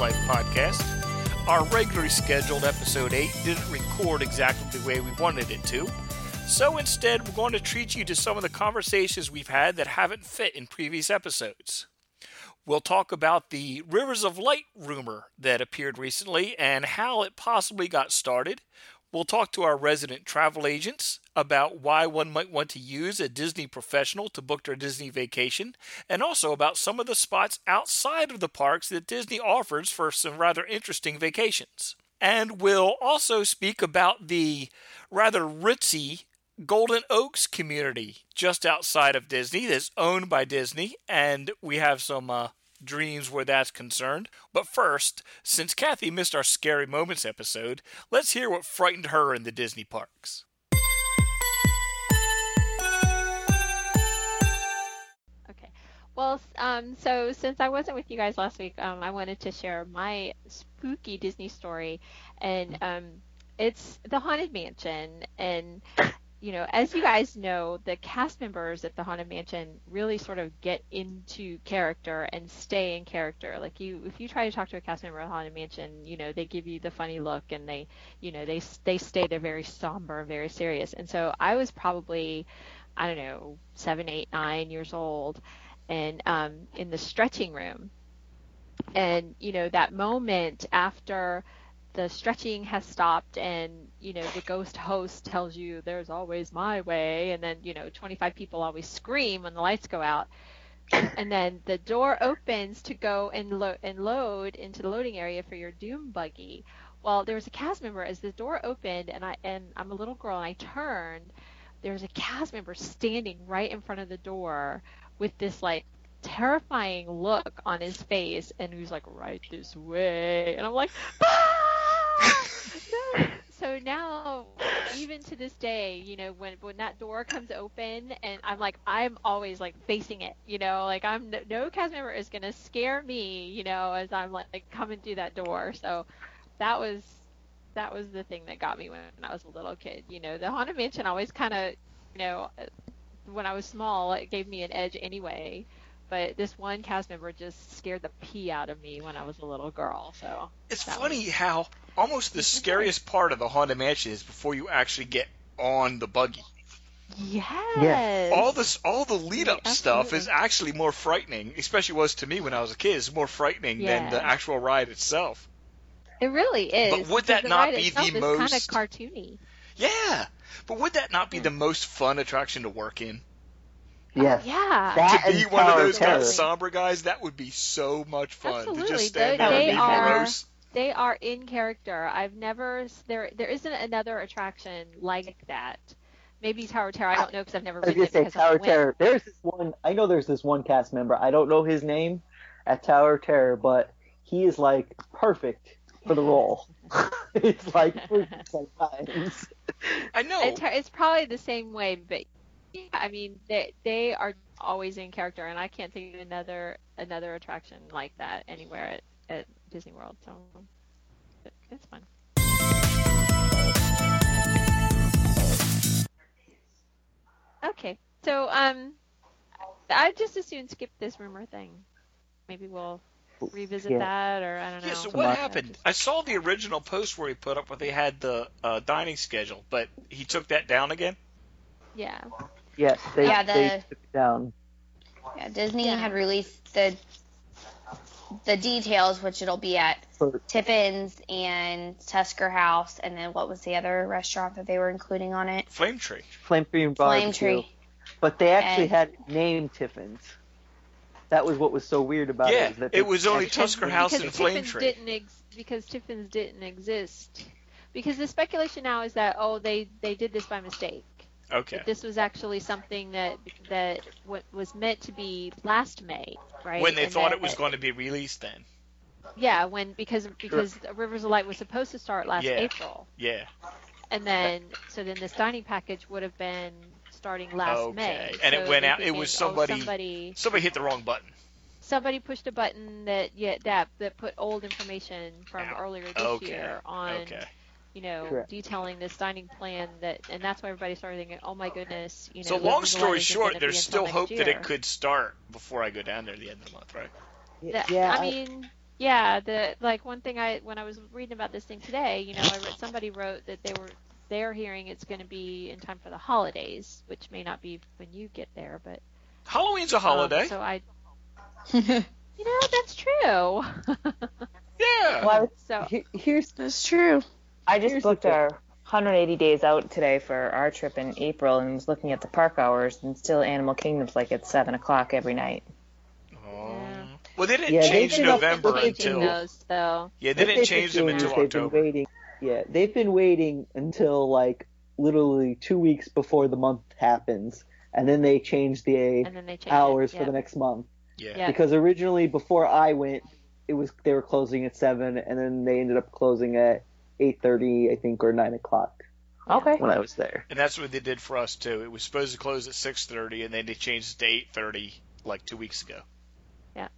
Life podcast. Our regularly scheduled episode 8 didn't record exactly the way we wanted it to, so instead we're going to treat you to some of the conversations we've had that haven't fit in previous episodes. We'll talk about the Rivers of Light rumor that appeared recently and how it possibly got started. We'll talk to our resident travel agents about why one might want to use a Disney professional to book their Disney vacation, and also about some of the spots outside of the parks that Disney offers for some rather interesting vacations. And we'll also speak about the rather ritzy Golden Oaks community just outside of Disney that's owned by Disney, and we have some uh, dreams where that's concerned. But first, since Kathy missed our Scary Moments episode, let's hear what frightened her in the Disney parks. Well, um, so since I wasn't with you guys last week, um, I wanted to share my spooky Disney story, and um, it's the Haunted Mansion. And you know, as you guys know, the cast members at the Haunted Mansion really sort of get into character and stay in character. Like you, if you try to talk to a cast member at Haunted Mansion, you know, they give you the funny look and they, you know, they they stay there very somber very serious. And so I was probably, I don't know, seven, eight, nine years old, and um, in the stretching room, and you know that moment after the stretching has stopped and you know the ghost host tells you there's always my way and then you know 25 people always scream when the lights go out. And then the door opens to go and, lo- and load into the loading area for your doom buggy. Well there was a cast member as the door opened and i and i'm a little girl and i turned there was a cast member standing right in front of the door with this like terrifying look on his face and he's like right this way and i'm like ah! no. So now, even to this day, you know, when when that door comes open, and I'm like, I'm always like facing it, you know, like I'm no, no cast member is gonna scare me, you know, as I'm like, like coming through that door. So that was that was the thing that got me when I was a little kid. You know, the haunted mansion always kind of, you know, when I was small, it gave me an edge anyway. But this one cast member just scared the pee out of me when I was a little girl. So it's funny was... how almost the scariest part of the haunted mansion is before you actually get on the buggy. Yes. yes. All this, all the lead up yeah, stuff is actually more frightening, especially was to me when I was a kid. It's more frightening yeah. than the actual ride itself. It really is. But would that not be the most kind of cartoony? Yeah, but would that not be hmm. the most fun attraction to work in? Yes. Oh, yeah. That to be one of those kind of somber guys, that would be so much fun Absolutely. to just stand they, there they and be are, morose. They are in character. I've never there there isn't another attraction like that. Maybe Tower Terror. I don't know because I've never. I was gonna say Tower Terror. There's this one. I know there's this one cast member. I don't know his name at Tower Terror, but he is like perfect for the role. it's like sometimes. I know. It's, it's probably the same way, but yeah, I mean they they are always in character, and I can't think of another another attraction like that anywhere at, at Disney World. So it's fun. Okay, so um, I just as soon skip this rumor thing. Maybe we'll revisit yeah. that, or I don't know. Yeah. So what happened? I saw the original post where he put up where they had the uh, dining schedule, but he took that down again. Yeah. Yes, they, yeah, the, they took it down. Yeah, Disney yeah. had released the the details, which it'll be at For, Tiffins and Tusker House, and then what was the other restaurant that they were including on it? Flame Tree. Flame Tree and Barbecue. Flame Tree. But they actually and, had named Tiffins. That was what was so weird about yeah, it. Yeah, it was only Tusker House and Flame Tree. Didn't ex- because Tiffins didn't exist. Because the speculation now is that oh they they did this by mistake. Okay. This was actually something that that was meant to be last May, right? When they and thought it was going to be released, then. Yeah, when because because sure. Rivers of Light was supposed to start last yeah. April. Yeah. And then so then this dining package would have been starting last okay. May. And so it went out. It was somebody, oh, somebody. Somebody hit the wrong button. Somebody pushed a button that yeah that that put old information from Ow. earlier this okay. year on. Okay you know, Correct. detailing this dining plan that, and that's why everybody started thinking, oh my goodness, you know. So long story short, there's still hope year. that it could start before I go down there at the end of the month, right? The- yeah, I I- mean, yeah, the like one thing I when I was reading about this thing today, you know, I read somebody wrote that they were they're hearing it's going to be in time for the holidays, which may not be when you get there, but Halloween's a um, holiday. so I, you know, that's true. yeah. Well, I so Here- here's That's true. I just Here's booked our 180 days out today for our trip in April and was looking at the park hours and still Animal Kingdom's like at seven o'clock every night. Oh. Yeah. Well, they didn't Yeah, they change did up- November until. those though. Yeah, they If didn't change them until they've October. Been waiting, yeah, they've been waiting until like literally two weeks before the month happens, and then they change the And then they change hours it. for the next month. Yeah. Yeah. Because originally, before I went, it was they were closing at seven, and then they ended up closing at eight thirty, I think, or nine o'clock Okay. when I was there. And that's what they did for us too. It was supposed to close at 6:30, and then they changed it to 8:30 like two weeks ago. Yeah.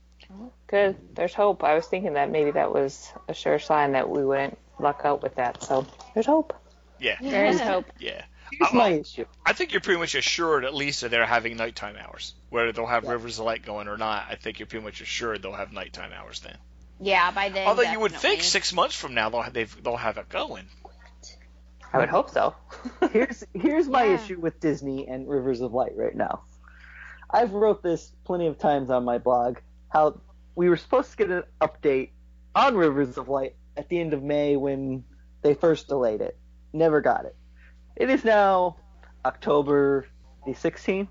Good. There's hope. I was thinking that maybe that was a sure sign that we wouldn't luck out with that. So there's hope. Yeah. There is hope. Yeah. Here's Uh, my issue. I think you're pretty much assured at least that they're having nighttime hours. Whether they'll have Yeah. Rivers of Light going or not, I think you're pretty much assured they'll have nighttime hours then. Yeah, by then. Although you would think six months from now they'll have, they've, they'll have it going. I would hope so. Here's here's my Yeah. issue with Disney and Rivers of Light right now. I've wrote this plenty of times on my blog how we were supposed to get an update on Rivers of Light at the end of May when they first delayed it. Never got it. It is now October the 16th.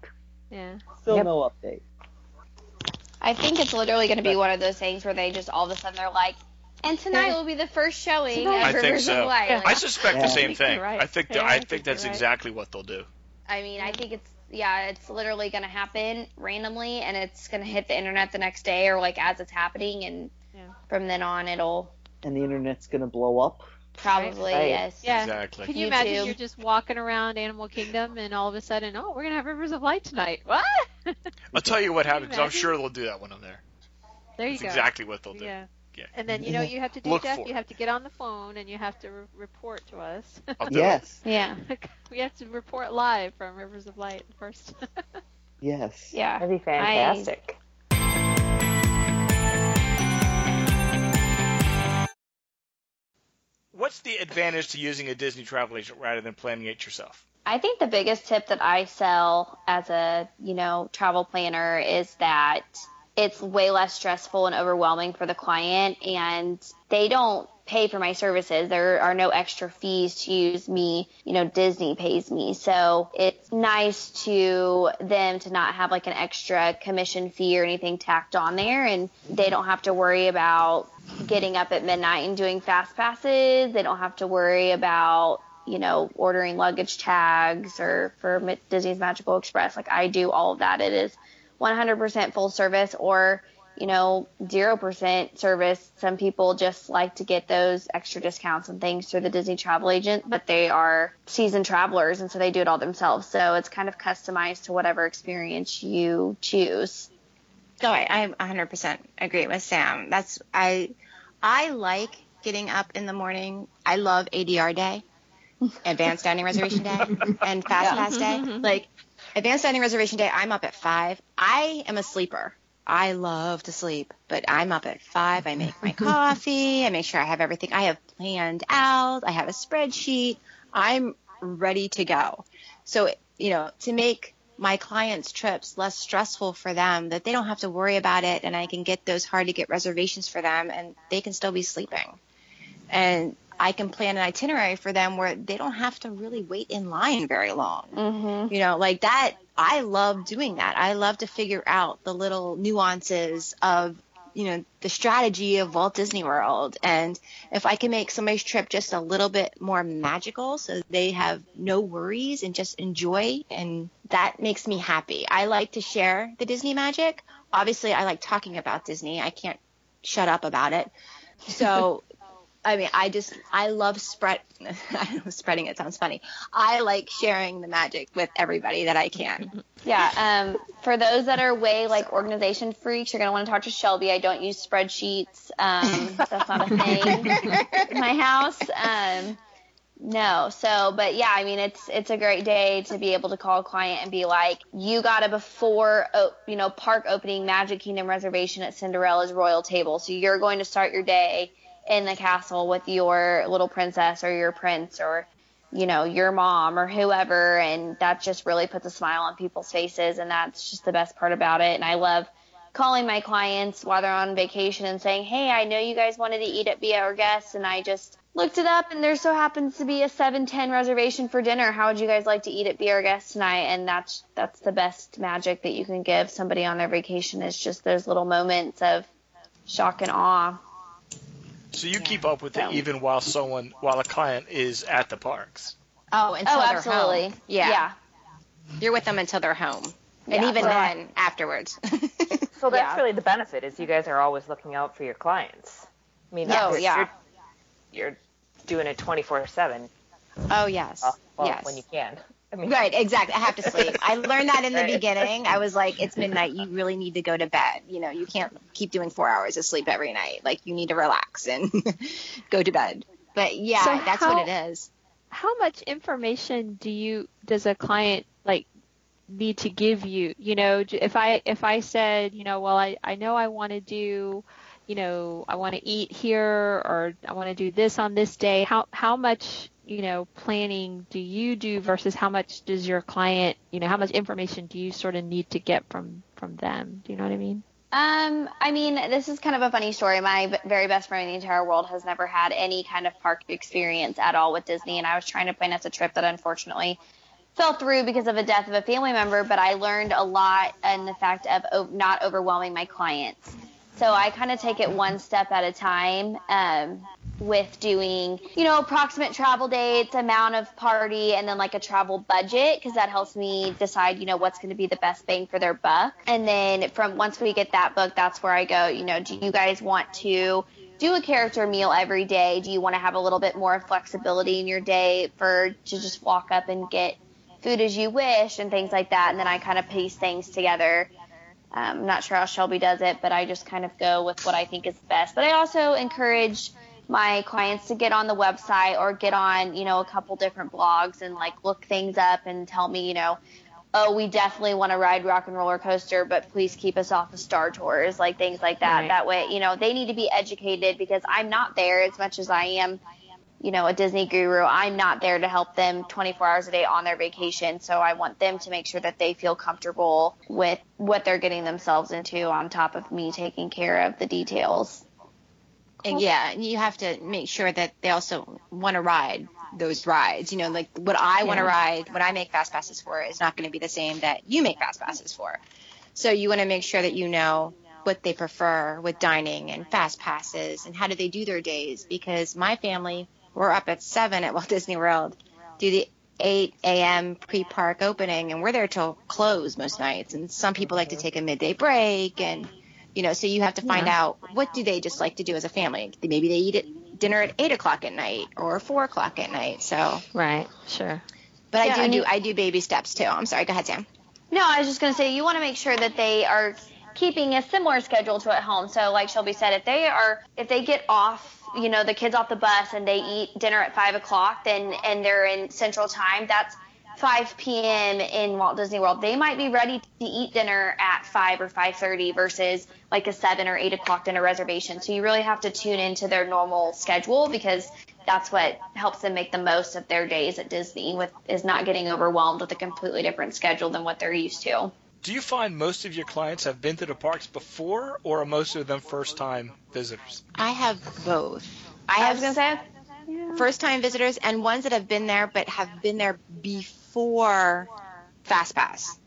Yeah. Still Yep. no update. I think it's literally going to be one of those things where they just all of a sudden they're like, and tonight will be the first showing Tonight. of I think so. of Light. Yeah. Like, I suspect Yeah. the I same think thing. right. I think Yeah, I, I think, think that's right. exactly what they'll do. I mean, I think it's yeah, it's literally going to happen randomly, and it's going to hit the internet the next day or like as it's happening, and Yeah. from then on it'll And the internet's going to blow up. probably Right. yes. Yeah. Exactly. Can you imagine YouTube. you're just walking around Animal Kingdom and all of a sudden, oh, we're gonna have Rivers of Light tonight. What? I'll tell you what Can you happens. I'm sure they'll do that when I'm there. there you That's go. exactly what they'll do. Yeah. Yeah. And then you know what you have to do, Look Jeff. for You have to get on the phone and you have to re- report to us. I'll it. Yes. Yeah. we have to report live from Rivers of Light first. Yes. Yeah. That'd be fantastic. What's the advantage to using a Disney travel agent rather than planning it yourself? I think the biggest tip that I sell as a, you know, travel planner is that it's way less stressful and overwhelming for the client and they don't pay for my services. There are no extra fees to use me. You know, Disney pays me. So it's nice to them to not have like an extra commission fee or anything tacked on there and they don't have to worry about getting up at midnight and doing fast passes. They don't have to worry about you know, ordering luggage tags or for Disney's Magical Express. Like I do all of that. It is 100% full service or, you know, 0% service. Some people just like to get those extra discounts and things through the Disney travel agent, but they are seasoned travelers and so they do it all themselves. So it's kind of customized to whatever experience you choose. So I, I 100% agree with Sam. That's I I like getting up in the morning. I love ADR day, advanced dining reservation day, and fast pass day. Mm-hmm. Like advanced dining reservation day, I'm up at five. I am a sleeper. I love to sleep, but I'm up at five. I make my coffee. I make sure I have everything I have planned out. I have a spreadsheet. I'm ready to go. So, you know, to make my clients' trips less stressful for them, that they don't have to worry about it, and I can get those hard to get reservations for them, and they can still be sleeping. And I can plan an itinerary for them where they don't have to really wait in line very long. Mm-hmm. You know, like that, I love doing that. I love to figure out the little nuances of, you know, the strategy of Walt Disney World. And if I can make somebody's trip just a little bit more magical so they have no worries and just enjoy, and that makes me happy. I like to share the Disney magic. Obviously, I like talking about Disney. I can't shut up about it. So, I mean, I just I love spread. I know, spreading it sounds funny. I like sharing the magic with everybody that I can. Yeah. Um, for those that are way like organization freaks, you're gonna want to talk to Shelby. I don't use spreadsheets. Um, that's not a thing in my house. Um, No. So, but yeah, I mean, it's it's a great day to be able to call a client and be like, you got a before, you know, park opening Magic Kingdom reservation at Cinderella's Royal Table. So you're going to start your day in the castle with your little princess or your prince or you know your mom or whoever and that just really puts a smile on people's faces and that's just the best part about it and I love calling my clients while they're on vacation and saying, "Hey, I know you guys wanted to eat at Be Our Guest and I just looked it up and there so happens to be a 710 reservation for dinner. How would you guys like to eat at Be Our Guest tonight? And that's that's the best magic that you can give somebody on their vacation is just those little moments of shock and awe. So you keep up with it even while someone while a client is at the parks. Oh, until oh, they're absolutely. home. Yeah. Yeah. You're with them until they're home. And Yeah, even so- then, afterwards. So that's Yeah. really the benefit is you guys are always looking out for your clients. I mean, Yes. you're, Oh, yeah. You're, you're doing it 24/7. oh, yes. Well, yes. when you can. I mean, Right, exactly. I have to sleep. I learned that in the Right. beginning. I was like, it's midnight. You really need to go to bed. You know, you can't keep doing four hours of sleep every night. Like, you need to relax and go to bed. But yeah, So that's how- what it is. How much information do you does a client like need to give you? You know, if I if I said, you know, well, I I know I want to do, you know, I want to eat here or I want to do this on this day. How how much you know planning do you do versus how much does your client you know how much information do you sort of need to get from from them do you know what i mean Um, I mean, this is kind of a funny story. My very best friend in the entire world has never had any kind of park experience at all with Disney, and I was trying to plan us a trip that unfortunately fell through because of a death of a family member. But I learned a lot in the fact of not overwhelming my clients. So I kind of take it one step at a time. Um, with doing, you know, approximate travel dates, amount of party, and then like a travel budget because that helps me decide, you know, what's going to be the best bang for their buck. And then from once we get that book, that's where I go, you know, do you guys want to do a character meal every day? Do you want to have a little bit more flexibility in your day for to just walk up and get food as you wish and things like that? And then I kind of piece things together. Um, I'm not sure how Shelby does it, but I just kind of go with what I think is best. But I also encourage my clients to get on the website or get on, you know, a couple different blogs and like look things up and tell me, you know, oh, we definitely want to ride Rock and Roller Coaster, but please keep us off of Star Tours, like things like that. Right. That way, you know, they need to be educated because I'm not there as much as I am, you know, a Disney guru. I'm not there to help them 24 hours a day on their vacation. So I want them to make sure that they feel comfortable with what they're getting themselves into on top of me taking care of the details. And yeah, and you have to make sure that they also want to ride those rides. You know, like what I want to ride, what I make fast passes for is not going to be the same that you make fast passes for. So you want to make sure that you know what they prefer with dining and fast passes and how do they do their days because my family we're up at 7 at Walt Disney World. Do the 8 a.m. pre-park opening and we're there till close most nights. And some people like to take a midday break and you know so you have to find Yeah. out what do they just like to do as a family. Maybe they eat at dinner at 8 o'clock at night or 4 o'clock at night so. Right. Sure. But Yeah, I do and do I do baby steps too. I'm sorry. Go ahead Sam. No, I was just going to say you want to make sure that they are keeping a similar schedule to at home. So like Shelby said, if they are if they get off, you know, the kids off the bus and they eat dinner at five o'clock, then and they're in Central Time, that's 5 p.m. in Walt Disney World. They might be ready to eat dinner at 5 or 5:30 versus like a 7 or 8 o'clock dinner reservation. So you really have to tune into their normal schedule because that's what helps them make the most of their days at Disney with is not getting overwhelmed with a completely different schedule than what they're used to. Do you find most of your clients have been to the parks before, or are most of them first-time visitors? I have both I I have was gonna say, first time visitors and ones that have been there but have been there before fast pass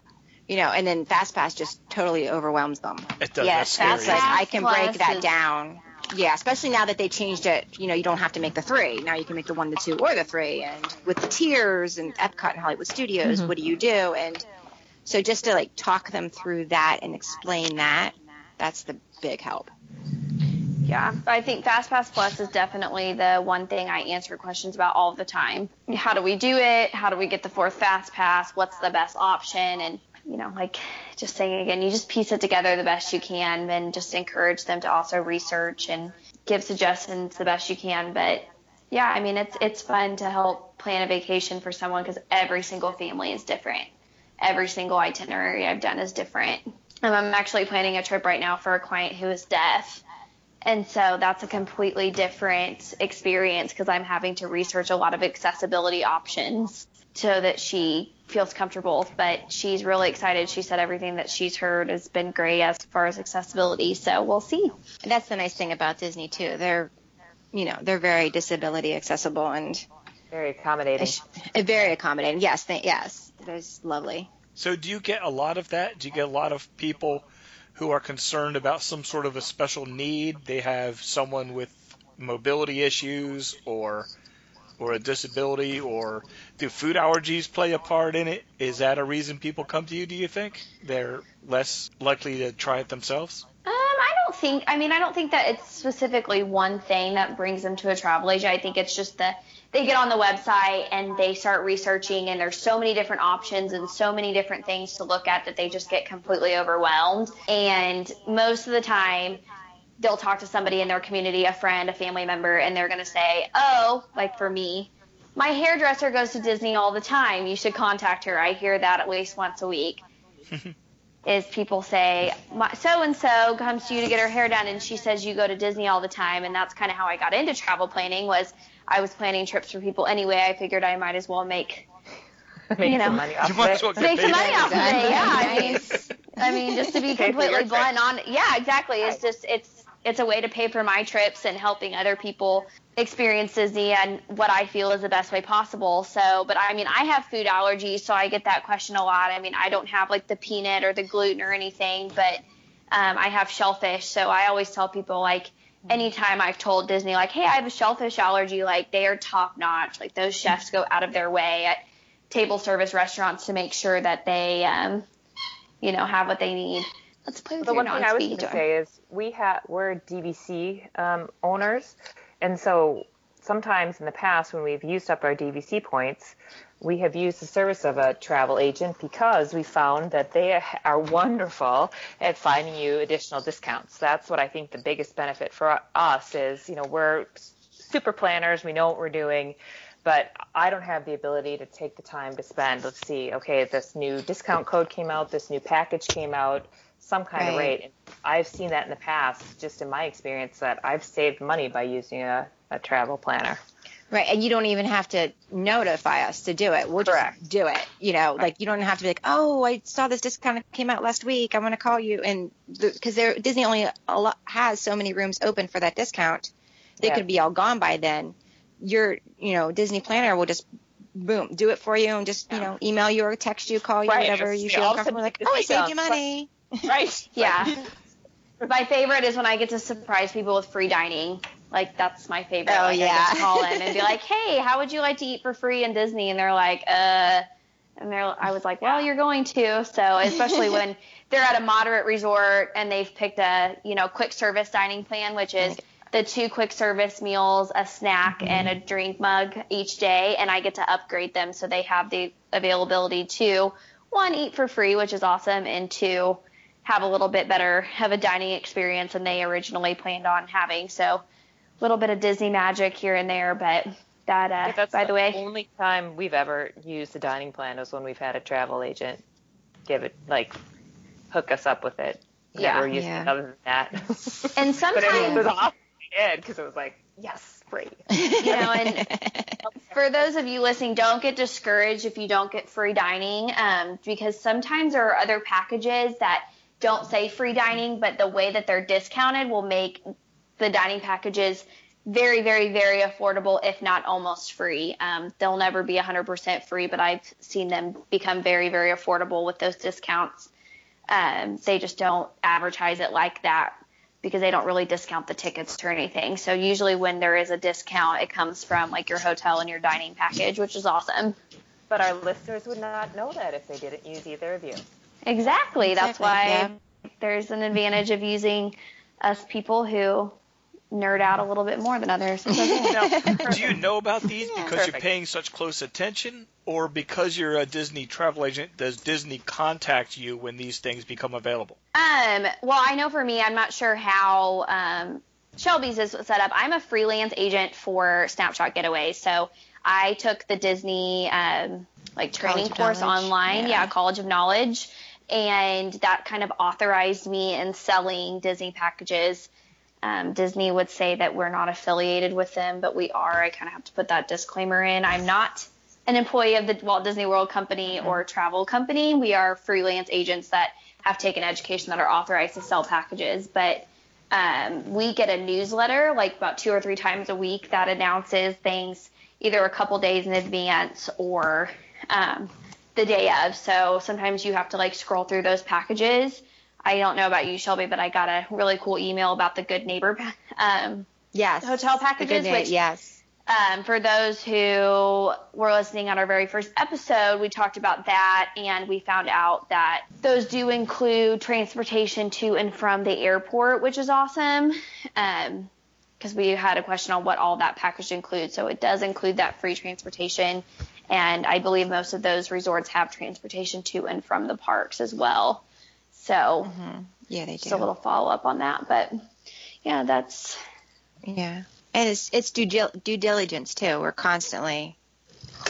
you know and then fast pass just totally overwhelms them It does. Yes, that's scary. like i can break that down yeah especially now that they changed it you know you don't have to make the three now you can make the one the two or the three and with the tiers and epcot and hollywood studios Mhm. what do you do and so just to like talk them through that and explain that that's the big help yeah, I think FastPass Plus is definitely the one thing I answer questions about all the time. How do we do it? How do we get the fourth Fast Pass? What's the best option? And you know, like just saying again, you just piece it together the best you can, and just encourage them to also research and give suggestions the best you can. But Yeah, I mean it's it's fun to help plan a vacation for someone because every single family is different. Every single itinerary I've done is different. Um, I'm actually planning a trip right now for a client who is deaf. And so that's a completely different experience because I'm having to research a lot of accessibility options so that she feels comfortable. But she's really excited. She said everything that she's heard has been great as far as accessibility. So we'll see. That's the nice thing about Disney too. They're, you know, they're very disability accessible and Very accommodating. Eh, very accommodating. Yes, they, yes, that's lovely. So, do you get a lot of that? Do you get a lot of people who are concerned about some sort of a special need? They have someone with mobility issues or or a disability or do food allergies play a part in it? Is that a reason people come to you, do you think? They're less likely to try it themselves? Don't think. I mean, I don't think that it's specifically one thing that brings them to a travel agent. I think it's just that they get on the website and they start researching, and there's so many different options and so many different things to look at that they just get completely overwhelmed. And most of the time, they'll talk to somebody in their community, a friend, a family member, and they're going to say, "Oh, like for me." My hairdresser goes to Disney all the time. You should contact her. I hear that at least once a week is people say so and so comes to you to get her hair done and she says you go to Disney all the time. And that's kind of how I got into travel planning was I was planning trips for people anyway. I figured I might as well make Make you know, some money off You might of as well it. get make some money off of it. Yeah I mean, I mean just to be Pay for your completely blunt trip. on yeah exactly. It's just it's it's a way to pay for my trips and helping other people experience Disney and what I feel is the best way possible. So, but I mean, I have food allergies, so I get that question a lot. I mean, I don't have like the peanut or the gluten or anything, but um, I have shellfish. So I always tell people like, anytime I've told Disney like, hey, I have a shellfish allergy, like they are top notch. Like those chefs go out of their way at table service restaurants to make sure that they, um, you know, have what they need. Let's play with The one thing I was going to say is we have we're DVC um, owners, and so sometimes in the past when we've used up our DVC points, we have used the service of a travel agent because we found that they are wonderful at finding you additional discounts. That's what I think the biggest benefit for us is. You know, we're super planners, we know what we're doing. But I don't have the ability to take the time to spend. Let's see. Okay, this new discount code came out. This new package came out. Some kind of rate. And I've seen that in the past, just in my experience, that I've saved money by using a, a travel planner. Right, and you don't even have to notify us to do it. We'll Correct. just do it. You know, like you don't have to be like, oh, I saw this discount that came out last week. I'm going to call you, and because there Disney only has so many rooms open for that discount, they Yeah. could be all gone by then. Your, you know, Disney planner will just boom do it for you and just you Yeah. know email you or text you, call you, Right, whatever you feel all of a comfortable. Like, oh, I saved you money. Right. Yeah. my favorite is when I get to surprise people with free dining. Like that's my favorite. Oh, like, I yeah. to call in and be like, "Hey, how would you like to eat for free in Disney?" And they're like, "Uh," and they're I was like, "Well, you're going to." So especially when they're at a moderate resort and they've picked a you know quick service dining plan, which is the two quick service meals, a snack, and a drink mug each day, and I get to upgrade them so they have the availability to one eat for free, which is awesome, and two have a little bit better have a dining experience than they originally planned on having. So a little bit of Disney magic here and there, but that uh, That's by the way, only time we've ever used the dining plan is when we've had a travel agent give it like hook us up with it. Yeah. Never used Yeah. it other than that. and but it was sometimes awesome because it was like yes, free. you know, and for those of you listening, don't get discouraged if you don't get free dining, um, because sometimes there are other packages that don't say free dining, but the way that they're discounted will make the dining packages very, very, very affordable, if not almost free. Um, they'll never be 100% free, but I've seen them become very, very affordable with those discounts. Um, they just don't advertise it like that because they don't really discount the tickets or anything. So usually when there is a discount, it comes from like your hotel and your dining package, which is awesome. But our listeners would not know that if they didn't use either of you. Exactly. That's why yeah. there's an advantage of using us people who nerd out a little bit more than others. It's okay. Do you know about these Yeah. because you're paying such close attention, or because you're a Disney travel agent? Does Disney contact you when these things become available? Um, well, I know for me, I'm not sure how um, Shelby's is set up. I'm a freelance agent for Snapshot Getaways, so I took the Disney um, like training course knowledge. online, yeah. yeah, College of Knowledge, and that kind of authorized me in selling Disney packages. Um, Disney would say that we're not affiliated with them, but we are. I kind of have to put that disclaimer in. I'm not an employee of the Walt Disney World Company mm-hmm. or travel company. We are freelance agents that have taken education that are authorized to sell packages, but um, we get a newsletter like about two or three times a week that announces things either a couple days in advance or um, the day of. So sometimes you have to like scroll through those packages. I don't know about you, Shelby, but I got a really cool email about the Good Neighbor um, yes, hotel packages. which, yes. Um, for those who were listening on our very first episode, we talked about that and we found out that those do include transportation to and from the airport, which is awesome. Um, because we had a question on what all that package includes. So it does include that free transportation. And I believe most of those resorts have transportation to and from the parks as well. So mm-hmm. yeah, they do. Just a little follow up on that, but yeah, that's yeah, and it's it's due due diligence too. We're constantly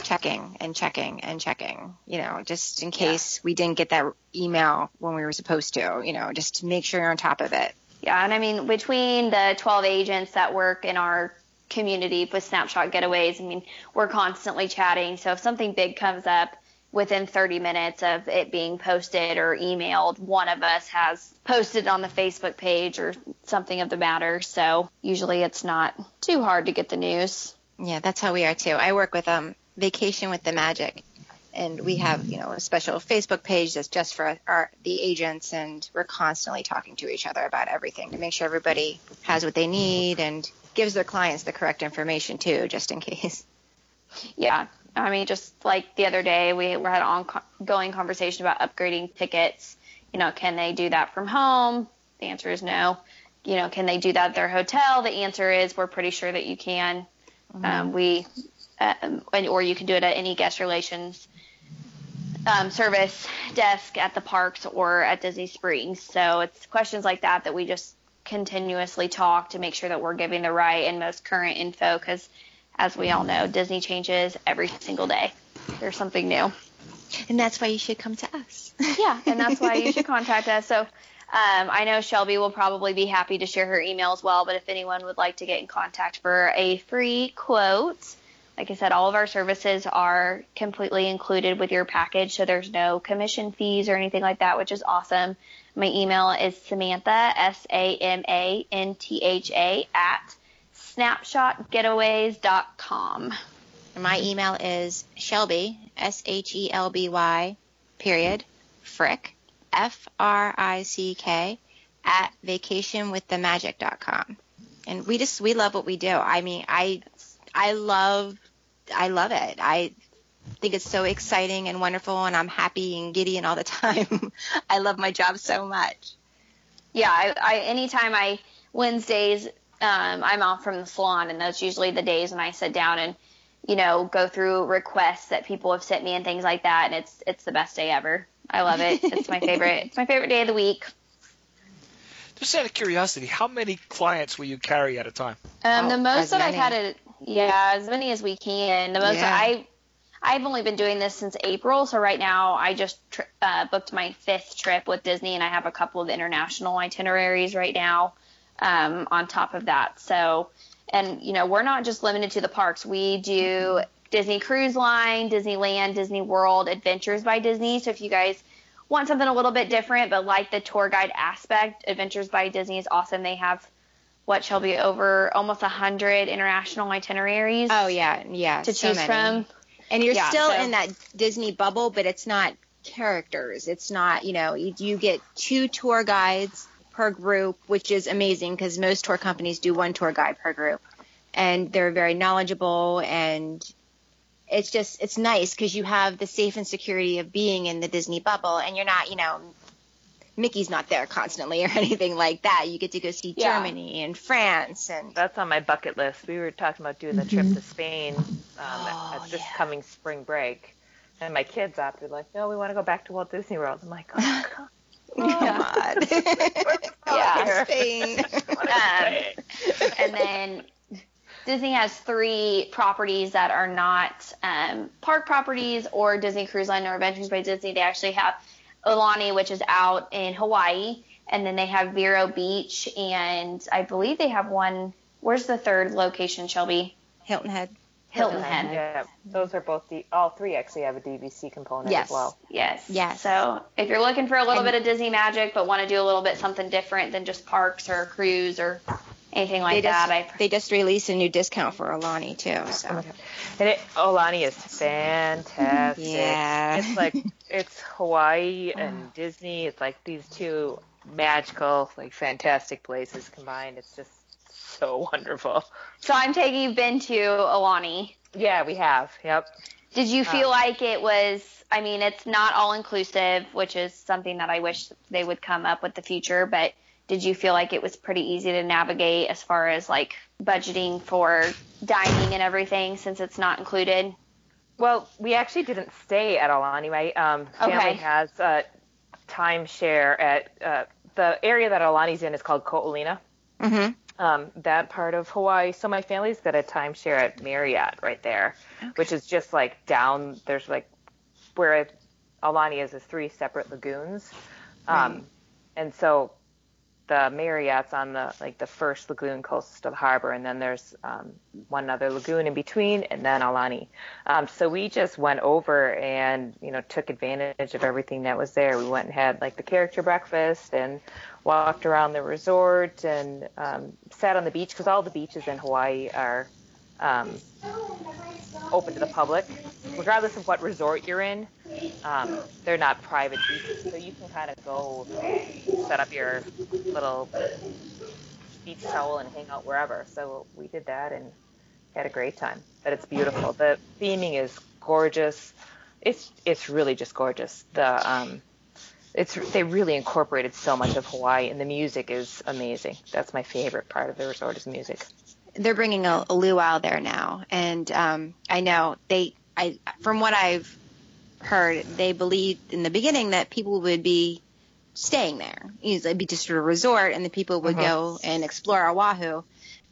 checking and checking and checking, you know, just in case yeah. we didn't get that email when we were supposed to, you know, just to make sure you're on top of it. Yeah, and I mean between the 12 agents that work in our community with Snapshot Getaways. I mean, we're constantly chatting. So if something big comes up within 30 minutes of it being posted or emailed, one of us has posted on the Facebook page or something of the matter. So usually it's not too hard to get the news. Yeah, that's how we are too. I work with um Vacation with the Magic and we have you know a special Facebook page that's just for our the agents, and we're constantly talking to each other about everything to make sure everybody has what they need and gives their clients the correct information too, just in case. Yeah. I mean, just like the other day, we had an ongoing conversation about upgrading tickets. You know, can they do that from home? The answer is no. You know, can they do that at their hotel? The answer is we're pretty sure that you can. Mm-hmm. Um, we, um, or you can do it at any guest relations um, service desk at the parks or at Disney Springs. So it's questions like that that we just continuously talk to make sure that we're giving the right and most current info because as we all know disney changes every single day. There's something new. And that's why you should come to us. Yeah and that's why you should contact us. So um, I know Shelby will probably be happy to share her email as well, but if anyone would like to get in contact for a free quote, like I said, all of our services are completely included with your package, so there's no commission fees or anything like that, which is awesome. My email is Samantha, S A M A N T H A, at snapshotgetaways.com. My email is Shelby, S H E L B Y, period, Frick, F R I C K, at vacationwiththemagic.com. And we just, we love what we do. I mean, I, I love, I love it. I think it's so exciting and wonderful, and I'm happy and giddy and all the time. I love my job so much. Yeah, I, I anytime I Wednesdays um, I'm off from the salon, and that's usually the days when I sit down and you know go through requests that people have sent me and things like that, and it's it's the best day ever. I love it. It's my favorite. it's my favorite day of the week. Just out of curiosity, how many clients will you carry at a time? Um, oh, the most that many. I've had it, yeah, as many as we can. The most yeah. I I've only been doing this since April, so right now I just tri- uh, booked my fifth trip with Disney, and I have a couple of international itineraries right now um, on top of that. So, and you know, we're not just limited to the parks. We do Disney Cruise Line, Disneyland, Disney World, Adventures by Disney. So if you guys want something a little bit different, but like the tour guide aspect, Adventures by Disney is awesome. They have what shall be over almost a hundred international itineraries. Oh yeah, yeah, to so choose many. from. And you're yeah, still so. in that Disney bubble, but it's not characters. It's not, you know, you, you get two tour guides per group, which is amazing because most tour companies do one tour guide per group. And they're very knowledgeable and it's just, it's nice because you have the safe and security of being in the Disney bubble and you're not, you know, Mickey's not there constantly or anything like that. You get to go see yeah. Germany and France and that's on my bucket list. We were talking about doing the trip mm-hmm. to Spain um, oh, at, this yeah. coming spring break, and my kids opted like, no, we want to go back to Walt Disney World. I'm like, oh, God. Yeah. Spain. Um, and then Disney has three properties that are not um, park properties or Disney Cruise Line or Adventures by Disney. They actually have Aulani, which is out in Hawaii, and then they have Vero Beach, and I believe they have one. Where's the third location, Shelby? Hilton Head. Hilton Head. Yeah, those are both the all three actually have a DVC component Yes. as well. Yes. Yes. So if you're looking for a little And- bit of Disney magic, but want to do a little bit something different than just parks or cruise or anything like they just that, I they just released a new discount for Aulani too. So And it, Aulani is fantastic. Yeah. It's like it's Hawaii and Disney. It's like these two magical, like fantastic places combined. It's just so wonderful. So I'm taking you've been to Aulani. Yeah, we have. Yep. Did you feel Um, like it was? I mean, it's not all inclusive, which is something that I wish they would come up with the future. But did you feel like it was pretty easy to navigate as far as like budgeting for dining and everything, since it's not included? Well, we actually didn't stay at Aulani. My um, family Okay. has a timeshare at uh, the area that Aulani's in is called Ko Olina. hmm um, that part of Hawaii. So my family's got a timeshare at Marriott right there, which is just like down. There's like where Alani is, is three separate lagoons, um, Right. and so the Marriott's on the like the first lagoon closest to the harbor, and then there's um, one other lagoon in between, and then Aulani. Um, so we just went over and you know took advantage of everything that was there. We went and had like the character breakfast and walked around the resort and um, sat on the beach because all the beaches in Hawaii are um, open to the public, regardless of what resort you're in. Um, they're not private beaches, so you can kind of go set up your little beach towel and hang out wherever. So we did that and had a great time. But it's beautiful. The theming is gorgeous. It's it's really just gorgeous. The um, it's they really incorporated so much of Hawaii, and the music is amazing. That's my favorite part of the resort is music. They're bringing a, a luau there now, and um, I know they. I from what I've heard, they believed in the beginning that people would be staying there. It'd be just a resort, and the people would Uh-huh. go and explore Oahu.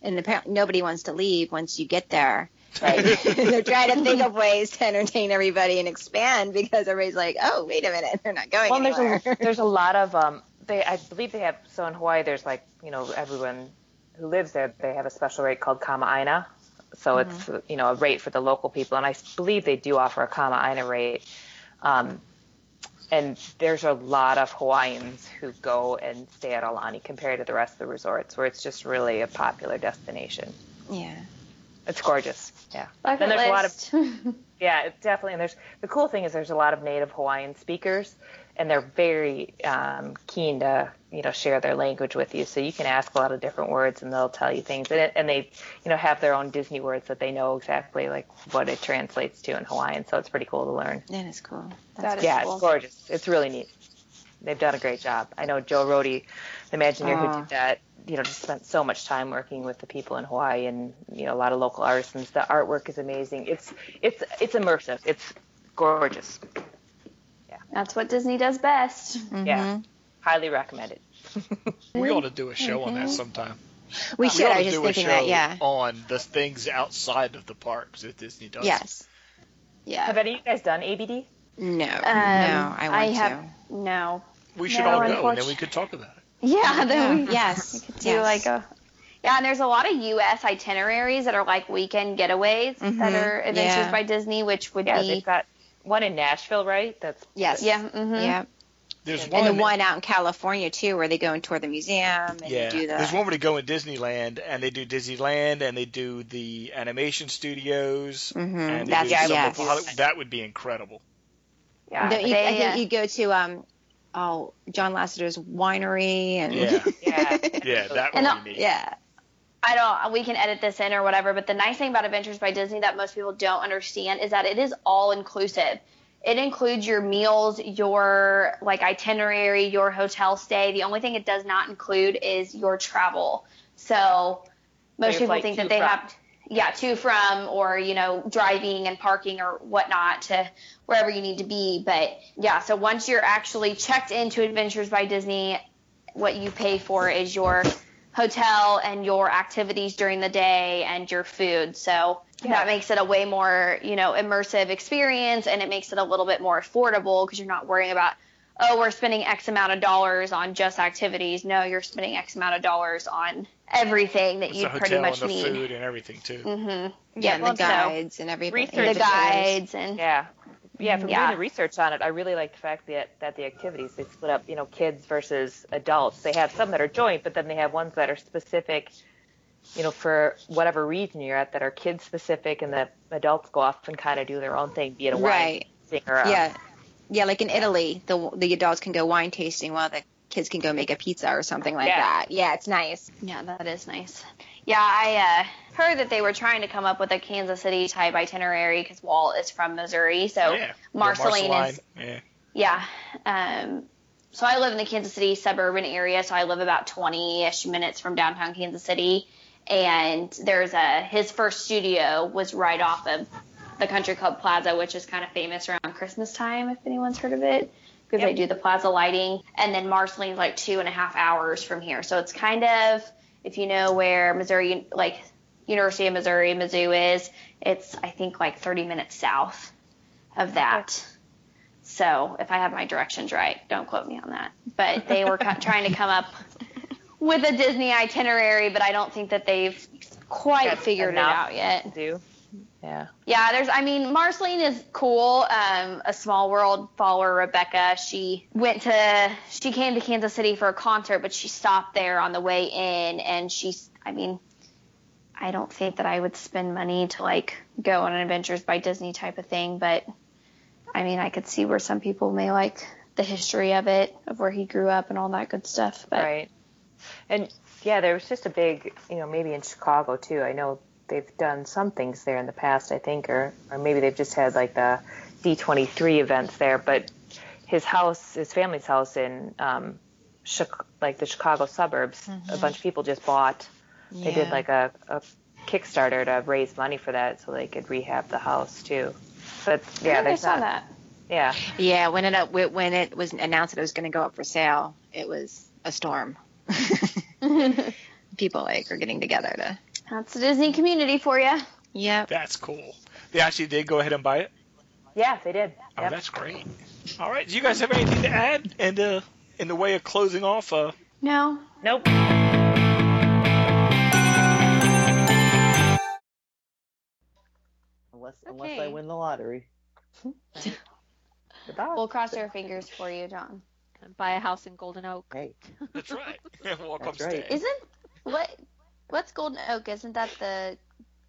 And apparently, nobody wants to leave once you get there. Like, they're trying to think of ways to entertain everybody and expand because everybody's like, "Oh, wait a minute, they're not going Well, there's a, there's a lot of um. They I believe they have so in Hawaii. There's like you know everyone who lives there. They have a special rate called Kama'aina. So it's you know a rate for the local people, and I believe they do offer a Kama'aina rate. Um, and there's a lot of Hawaiians who go and stay at Aulani compared to the rest of the resorts, where it's just really a popular destination. yeah. It's gorgeous. Yeah. Bucket Then there's a lot of yeah, definitely. And there's the cool thing is there's a lot of native Hawaiian speakers, and they're very um, keen to you know share their language with you. So you can ask a lot of different words, and they'll tell you things. And, it, and they you know have their own Disney words that they know exactly like what it translates to in Hawaiian. So it's pretty cool to learn. That is cool. That is yeah, cool. it's gorgeous. It's really neat. They've done a great job. I know Joe Rohde, the Imagineer Aw. who did that, you know, just spent so much time working with the people in Hawaii and you know a lot of local artisans. The artwork is amazing. It's it's it's immersive. It's gorgeous. That's what Disney does best. Yeah, highly recommended. We ought to do a show on Mm-hmm. that sometime. We should. ought I to was just do a thinking show that. Yeah. on the things outside of the parks that Disney does. Yes. Yeah. Have any of you guys done ABD? No. Um, no. I want I have to. no. We should No, all go, and then we could talk about it. Yeah, then we yes. could do yes. like a. Yeah, and there's a lot of U.S. itineraries that are like weekend getaways that Mhm, are Adventures yeah. by Disney, which would Yeah, be they've got one in Nashville, right? That's Yes. yeah. Mm-hmm. Yeah. There's And one. the one out in California too, where they go and tour the museum and yeah, do the. there's one where they go in Disneyland, and they do Disneyland, and they do the animation studios, Mhm, and that's- do some yes. Hollywood. That would be incredible. Yeah. No, you, they, I uh, think you go to um, oh John Lasseter's winery and Yeah, yeah. yeah, that would And, uh, be neat. yeah. I don't. We can edit this in or whatever. But the nice thing about Adventures by Disney that most people don't understand is that it is all inclusive. It includes your meals, your like itinerary, your hotel stay. The only thing it does not include is your travel. So most people flight think that they from. have. yeah, to from or, you know, driving and parking or whatnot to wherever you need to be. But yeah, so once you're actually checked into Adventures by Disney, what you pay for is your hotel and your activities during the day and your food. So Yeah. that makes it a way more, you know, immersive experience and it makes it a little bit more affordable because you're not worrying about, oh, we're spending X amount of dollars on just activities. No, you're spending X amount of dollars on everything that It's you the pretty hotel much and the need. food and everything too. Mm-hmm. Yeah, and well, the so guides and everything. research The guides and Yeah. Yeah, from Yeah. doing the research on it, I really like the fact that that the activities they split up, you know, kids versus adults. They have some that are joint, but then they have ones that are specific, you know, for whatever region you're at that are kids specific, and the adults go off and kind of do their own thing, be it a wine Right. tasting or a, Yeah, yeah. Like in Italy, the the adults can go wine tasting while the kids can go make a pizza or something like Yeah. that. Yeah, it's nice. Yeah, that is nice. Yeah, I uh, heard that they were trying to come up with a Kansas City type itinerary because Walt is from Missouri. So yeah. Marceline Marceline, is, Yeah. yeah. Um, so I live in the Kansas City suburban area, so I live about 20-ish minutes from downtown Kansas City. And there's a his first studio was right off of the Country Club Plaza, which is kind of famous around Christmas time, if anyone's heard of it, because they do the plaza lighting. And then Marceline's like two and a half hours from here, so it's kind of if you know where Missouri, like University of Missouri, Mizzou is, it's I think like 30 minutes south of that. So if I have my directions right, don't quote me on that. But they were trying to come up with a Disney itinerary, but I don't think that they've quite Got figured it out yet. do. Yeah. Yeah, there's. I mean, Marceline is cool. Um, a Small World follower, Rebecca. She went to. She came to Kansas City for a concert, but she stopped there on the way in, and she's. I mean, I don't think that I would spend money to like go on an Adventures by Disney type of thing, but I mean, I could see where some people may like the history of it, of where he grew up and all that good stuff. But Right. And yeah, there was just a big, you know, maybe in Chicago too. I know they've done some things there in the past, I think, or or maybe they've just had like the D23 events there. But his house, his family's house in um, Chic- like the Chicago suburbs, a bunch of people just bought. They did like a, a Kickstarter to raise money for that, so they could rehab the house too. But yeah, I there's saw not. that. Yeah, Yeah, when it up when it was announced that it was going to go up for sale, it was a storm. People like are getting together to. That's the Disney community for you. Yep. That's cool. They actually did go ahead and buy it. yeah, they did. Oh, Yep. that's great. All right. Do you guys have anything to add? And uh, in the way of closing off, uh, No, Nope. Unless unless I win the lottery. We'll cross our fingers for you, John. Buy a house in Golden Oak. Hey, that's right. Walk That's right. Isn't what? What's Golden Oak? Isn't that the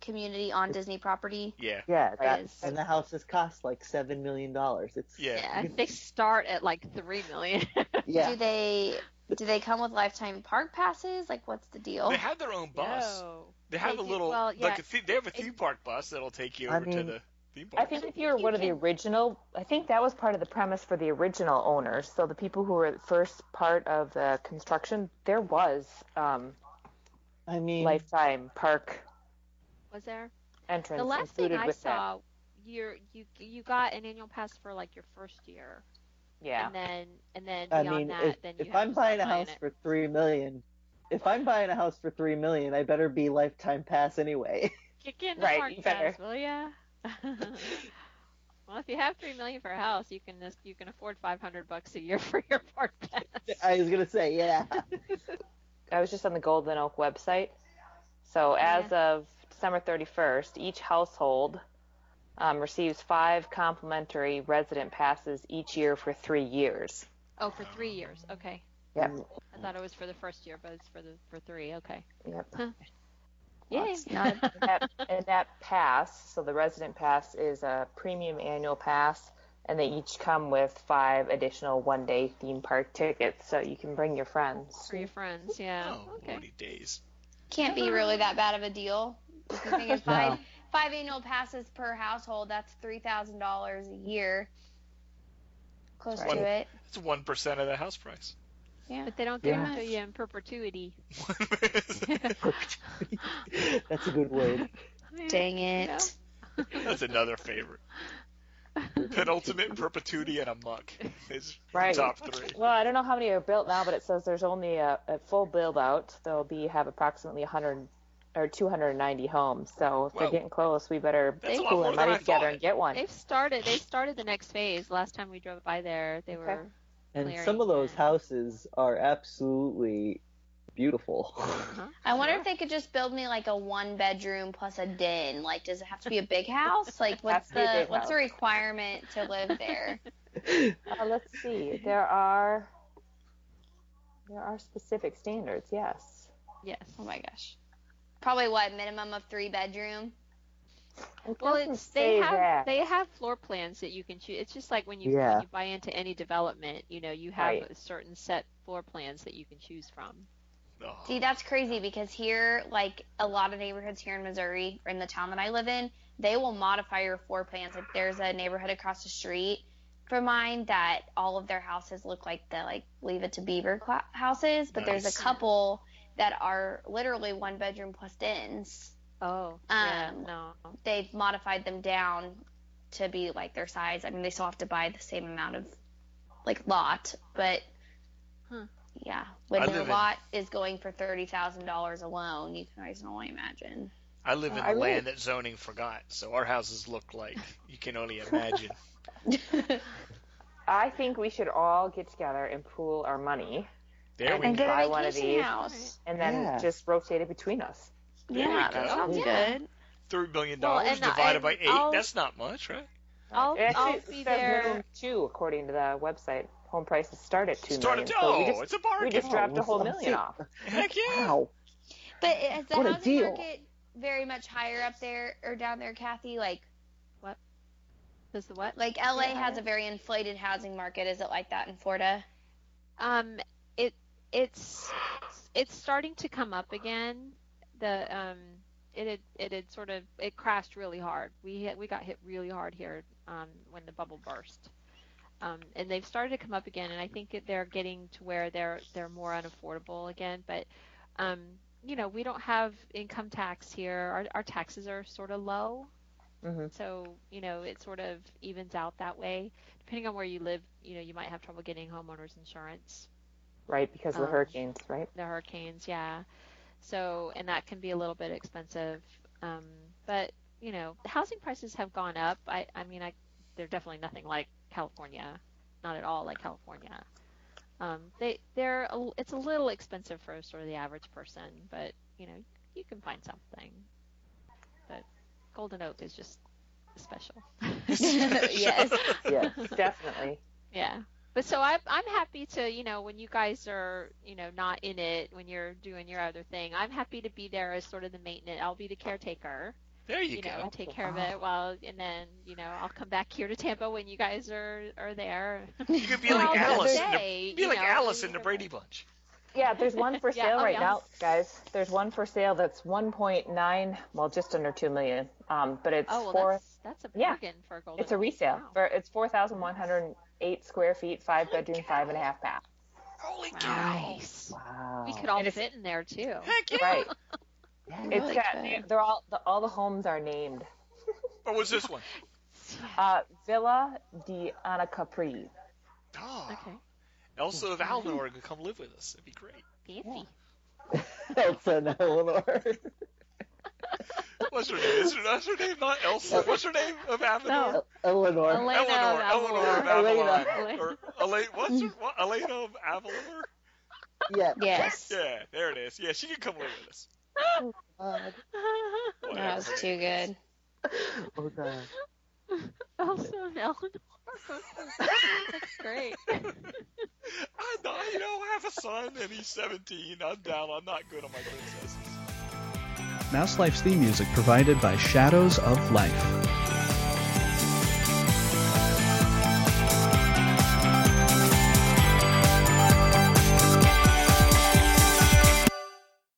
community on Disney property? Yeah. yeah, that, Yes. and the houses cost like seven million dollars. It's Yeah. Yeah, they start at like three million. yeah. Do they do they come with lifetime park passes? Like, what's the deal? They have their own bus. No. They have They a do- little well, yeah, like a th- they have a theme park bus that'll take you I over to the theme park. I think if you're you one of the original, I think that was part of the premise for the original owners. So the people who were the first part of the construction, there was um, I mean, lifetime park Was there? entrance The last thing I saw, you're you you got an annual pass for like your first year, Yeah, and then and then I beyond mean, that, if, then you if have I'm to buying a house it. for three million, if I'm buying a house for three million, I better be lifetime pass anyway. Kick in the Right, park you better. pass, will ya? well, if you have three million for a house, you can just, you can afford five hundred bucks a year for your park pass. I was gonna say, yeah. I was just on the Golden Oak website. So as of December 31st, each household um, receives five complimentary resident passes each year for three years. oh, for three years. Okay. Yep. I thought it was for the first year, but it's for the for three. Okay. Yep. Yay. Not and that, and that pass, so the resident pass is a premium annual pass, and they each come with five additional one day theme park tickets, so you can bring your friends. for your friends. Yeah. Oh, okay. lordy days. can't be really that bad of a deal. If you think it's No. five five annual passes per household, that's three thousand dollars a year. Close That's to right. it. It's one percent of the house price. Yeah. But they don't give Yeah. it to you in perpetuity. That's a good word. Dang it. That's another favorite. Penultimate perpetuity and a muck is Right. top three. Well, I don't know how many are built now, but it says there's only a, a full build out. There'll be have approximately 100 or 290 homes. So if Whoa. they're getting close, we better That's a lot pool our money together and get one. They've started. They started the next phase. Last time we drove by there, they Okay. were. And some of those houses are absolutely beautiful. Huh? I wonder if they could just build me like a one bedroom plus a den. Like, does it have to be a big house? Like, what's Has to be a the big what's the requirement to live there? Uh, let's see. There are there are specific standards. Yes. Yes. Oh my gosh. Probably what minimum of three bedroom. It Well, it's they have that. they have floor plans that you can choose. It's just like when you, Yeah. when you buy into any development, you know, you have Right. a certain set floor plans that you can choose from. Oh, See, that's crazy because here, like a lot of neighborhoods here in Missouri, or in the town that I live in, they will modify your floor plans. Like there's a neighborhood across the street from mine that all of their houses look like the like Leave It to Beaver cla houses, but there's a couple that are literally one bedroom plus dens. Oh, yeah, Um, no. They've modified them down to be like their size. I mean, they still have to buy the same amount of like lot, but Huh. Yeah, when I their live in- lot is going for thirty thousand dollars alone, you can always only imagine. I live in I the really- land that zoning forgot, so our houses look like you can only imagine. I think we should all get together and pool our money, There And we and go. buy one of these. house. and then Yeah. just rotate it between us. There we Yeah, go. that sounds Yeah. good. Three billion dollars and, uh, divided by 8 I'll- That's not much, right? I'll actually I'll be says there. minimum two according to the website. Home prices start at two Started. million. So Oh, we just it's a bargain. we just dropped a whole million off. Heck yeah. Wow. But is the What housing deal. market very much higher up there or down there, Kathy? Like, what? Is the what? like LA Yeah. has a very inflated housing market. Is it like that in Florida? Um, it it's it's starting to come up again. The um, it had it had sort of it crashed really hard. We hit, we got hit really hard here um, when the bubble burst. Um, and they've started to come up again, and I think that they're getting to where they're they're more unaffordable again. But um, you know, we don't have income tax here. Our our taxes are sort of low, hmm so you know it sort of evens out that way. Depending on where you live, you know, you might have trouble getting homeowners insurance Right, because of the Um, hurricanes, right? the hurricanes, yeah. So, and that can be a little bit expensive. Um, but you know, the housing prices have gone up. I, I mean, I, they're definitely nothing like California, not at all like California. Um, they, they're, a, it's a little expensive for sort of the average person, but you know, you can find something. But Golden Oak is just special. yes. Yes, definitely. Yeah. But so I'm I'm happy to, you know, when you guys are, you know, not in it, when you're doing your other thing, I'm happy to be there as sort of the maintenance. I'll be the caretaker, There you, you, go. know, and take care of it while, and then, you know, I'll come back here to Tampa when you guys are are there. You could be like I'll Alice. In the, be like know, Alice in the Brady Bunch. Yeah, there's one for Yeah, sale oh, right yeah. now, guys. There's one for sale that's 1.9, well, just under 2 million. Um, but it's Oh well, four. that's that's a yeah. bargain for a golden. It's a resale. Wow. For it's 4,108 square feet, five bedroom, five and a half bath. Holy cow. Nice. Wow. We could all And fit in there too. Heck yeah. Right. Yeah. It's really got could. they're all the, all the homes are named. What was this one? Uh, Villa di Anacapri. Oh, Okay. Elsa of Alnor could come live with us. It'd be great. Fancy. Elsa and Eleanor. What's her name? Is her, that's her name not Elsa? What's her name of Avalon? No. Eleanor. Elena of Eleanor. Eleanor of Avalon. Avalon. Elena. Or Elena, what's her, what, Elena of Avalor? Yeah. Yes. Yeah, there it is. Yeah, she can come live with us. Uh, Whatever. That was too good. oh god. Elsa and Eleanor. That's great. I know, you know, I have a son and he's 17. I'm down. I'm not good on my princesses. Mouse Life's theme music provided by Shadows of Life.